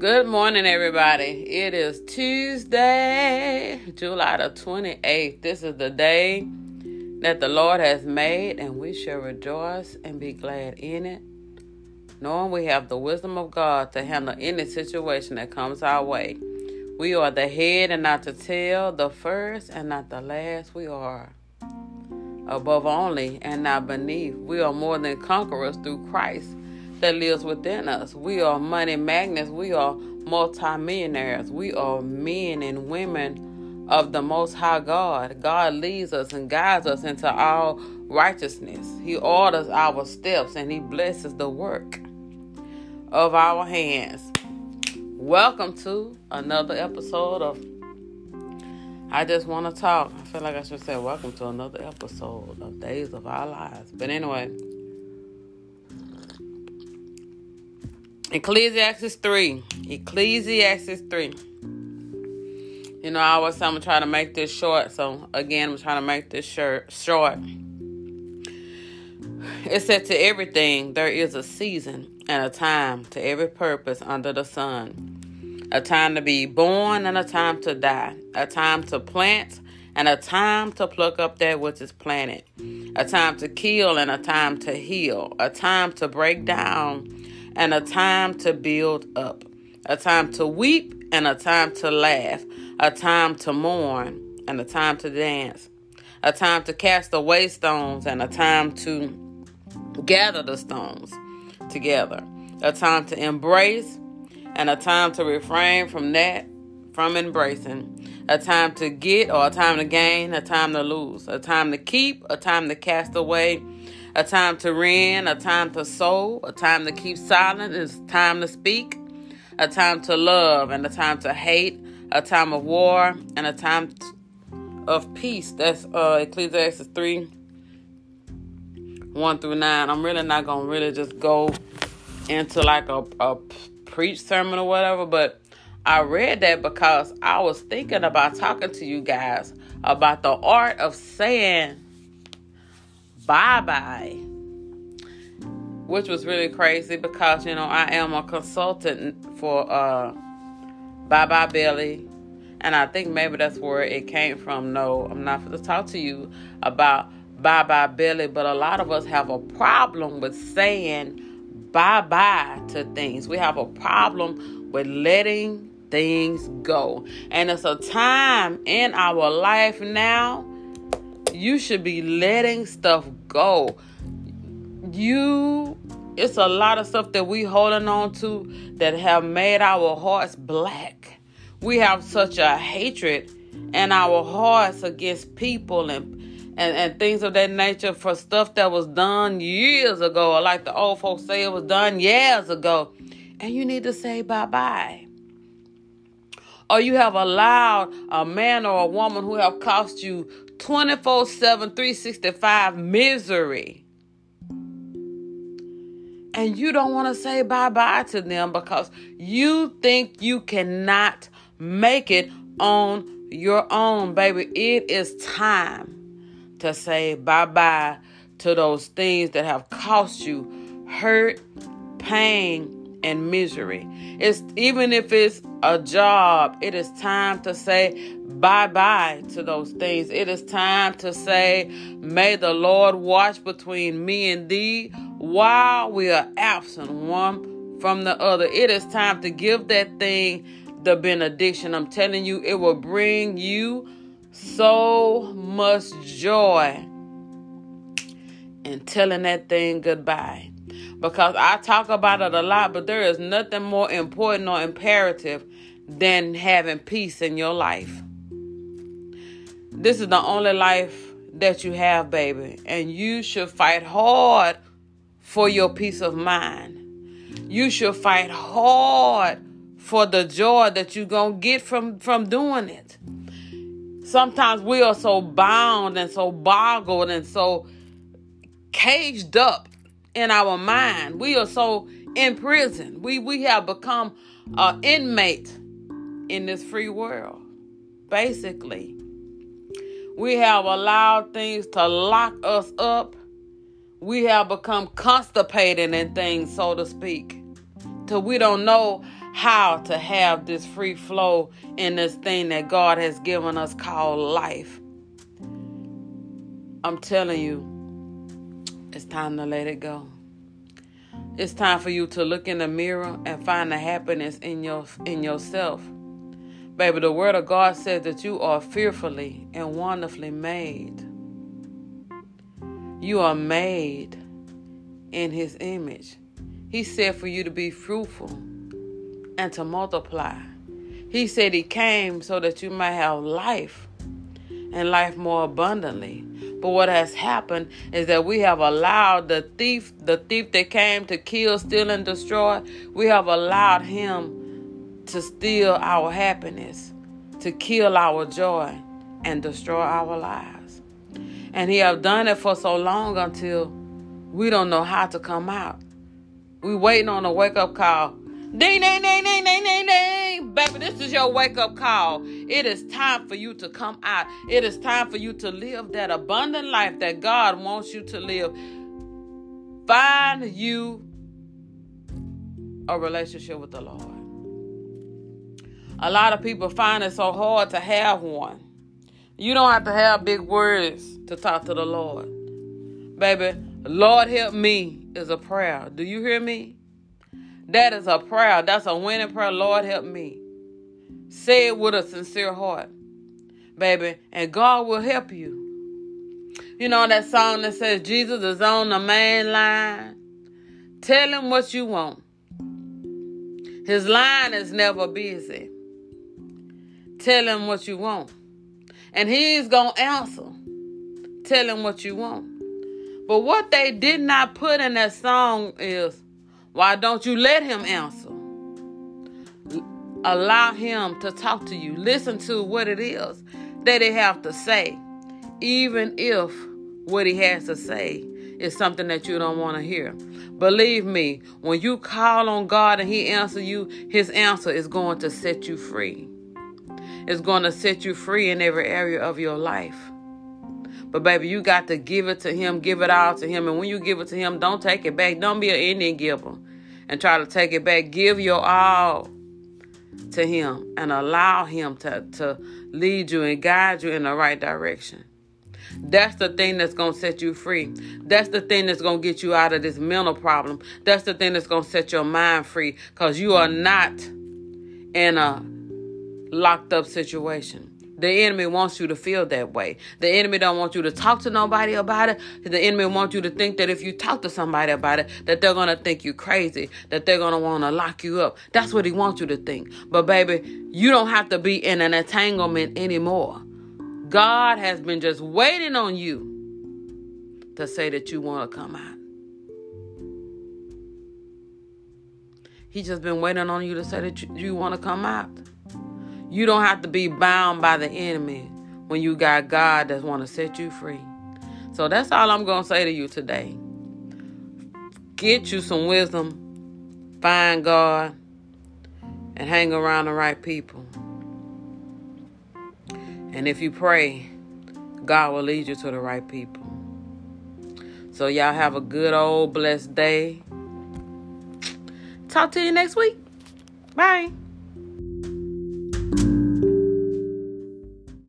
Good morning, everybody. It is Tuesday, July the 28th. This is the day that the Lord has made, and we shall rejoice and be glad in it, knowing we have the wisdom of God to handle any situation that comes our way. We are the head and not the tail, the first and not the last. We are above only and not beneath. We are more than conquerors through Christ that lives within us. We are money magnets. We are multimillionaires. We are men and women of the Most High God. God leads us and guides us into all righteousness. He orders our steps and He blesses the work of our hands. Welcome to another episode of I Just Want to Talk. I feel like I should say, Welcome to another episode of Days of Our Lives. But anyway, Ecclesiastes 3. Ecclesiastes 3. You know, I always say I'm to to make this short. So, again, I'm trying to make this short. It said to everything, there is a season and a time to every purpose under the sun. A time to be born and a time to die. A time to plant and a time to pluck up that which is planted. A time to kill and a time to heal. A time to break down and a time to build up, a time to weep and a time to laugh, a time to mourn and a time to dance, a time to cast away stones and a time to gather the stones together, a time to embrace and a time to refrain from that, from embracing, a time to get or a time to gain, a time to lose, a time to keep, a time to cast away, a time to rend, a time to sow, a time to keep silent, it's time to speak, a time to love and a time to hate, a time of war and a time of peace. That's uh, Ecclesiastes 3 1 through 9. I'm really not going to really just go into like a, a preach sermon or whatever, but I read that because I was thinking about talking to you guys about the art of saying bye bye. Which was really crazy because, you know, I am a consultant for uh, Bye Bye Belly. And I think maybe that's where it came from. No, I'm not going to talk to you about Bye Bye Belly, but a lot of us have a problem with saying bye bye to things. We have a problem with letting things go. And it's a time in our life now you should be letting stuff go. You it's a lot of stuff that we holding on to that have made our hearts black. We have such a hatred in our hearts against people and and, and things of that nature for stuff that was done years ago, or like the old folks say it was done years ago. And you need to say bye bye. Or you have allowed a man or a woman who have cost you 24 7, 365 misery. And you don't want to say bye bye to them because you think you cannot make it on your own, baby. It is time to say bye bye to those things that have cost you hurt, pain, and misery. It's even if it's a job, it is time to say bye bye to those things. It is time to say, May the Lord watch between me and thee while we are absent one from the other. It is time to give that thing the benediction. I'm telling you, it will bring you so much joy in telling that thing goodbye because I talk about it a lot, but there is nothing more important or imperative than having peace in your life. This is the only life that you have, baby, and you should fight hard for your peace of mind. You should fight hard for the joy that you're going to get from from doing it. Sometimes we are so bound and so boggled and so caged up in our mind. We are so in prison. We we have become an inmate in this free world. Basically, we have allowed things to lock us up. We have become constipated in things, so to speak, till we don't know how to have this free flow in this thing that God has given us called life. I'm telling you, it's time to let it go. It's time for you to look in the mirror and find the happiness in your in yourself. Baby, the word of God says that you are fearfully and wonderfully made. You are made in his image. He said for you to be fruitful and to multiply. He said he came so that you might have life and life more abundantly. But what has happened is that we have allowed the thief, the thief that came to kill, steal, and destroy, we have allowed him to steal our happiness, to kill our joy, and destroy our lives. And he have done it for so long until we don't know how to come out. We waiting on a wake up call. Ding, ding, ding, ding, ding, ding, ding. Baby, this is your wake up call. It is time for you to come out. It is time for you to live that abundant life that God wants you to live. Find you a relationship with the Lord. A lot of people find it so hard to have one. You don't have to have big words to talk to the Lord. Baby, Lord help me is a prayer. Do you hear me? That is a prayer. That's a winning prayer. Lord help me. Say it with a sincere heart, baby, and God will help you. You know that song that says Jesus is on the main line? Tell him what you want. His line is never busy. Tell him what you want. And he's going to answer. Tell him what you want. But what they did not put in that song is why don't you let him answer? Allow him to talk to you. Listen to what it is that he have to say, even if what he has to say is something that you don't want to hear. Believe me, when you call on God and he answer you, his answer is going to set you free. It's going to set you free in every area of your life. But baby, you got to give it to him, give it all to him. And when you give it to him, don't take it back. Don't be an Indian giver and try to take it back. Give your all to him and allow him to, to lead you and guide you in the right direction. That's the thing that's going to set you free. That's the thing that's going to get you out of this mental problem. That's the thing that's going to set your mind free because you are not in a locked up situation. The enemy wants you to feel that way. The enemy don't want you to talk to nobody about it. The enemy wants you to think that if you talk to somebody about it, that they're gonna think you crazy, that they're gonna want to lock you up. That's what he wants you to think. But baby, you don't have to be in an entanglement anymore. God has been just waiting on you to say that you want to come out. He's just been waiting on you to say that you, you want to come out. You don't have to be bound by the enemy when you got God that want to set you free. So that's all I'm going to say to you today. Get you some wisdom, find God, and hang around the right people. And if you pray, God will lead you to the right people. So y'all have a good old blessed day. Talk to you next week. Bye.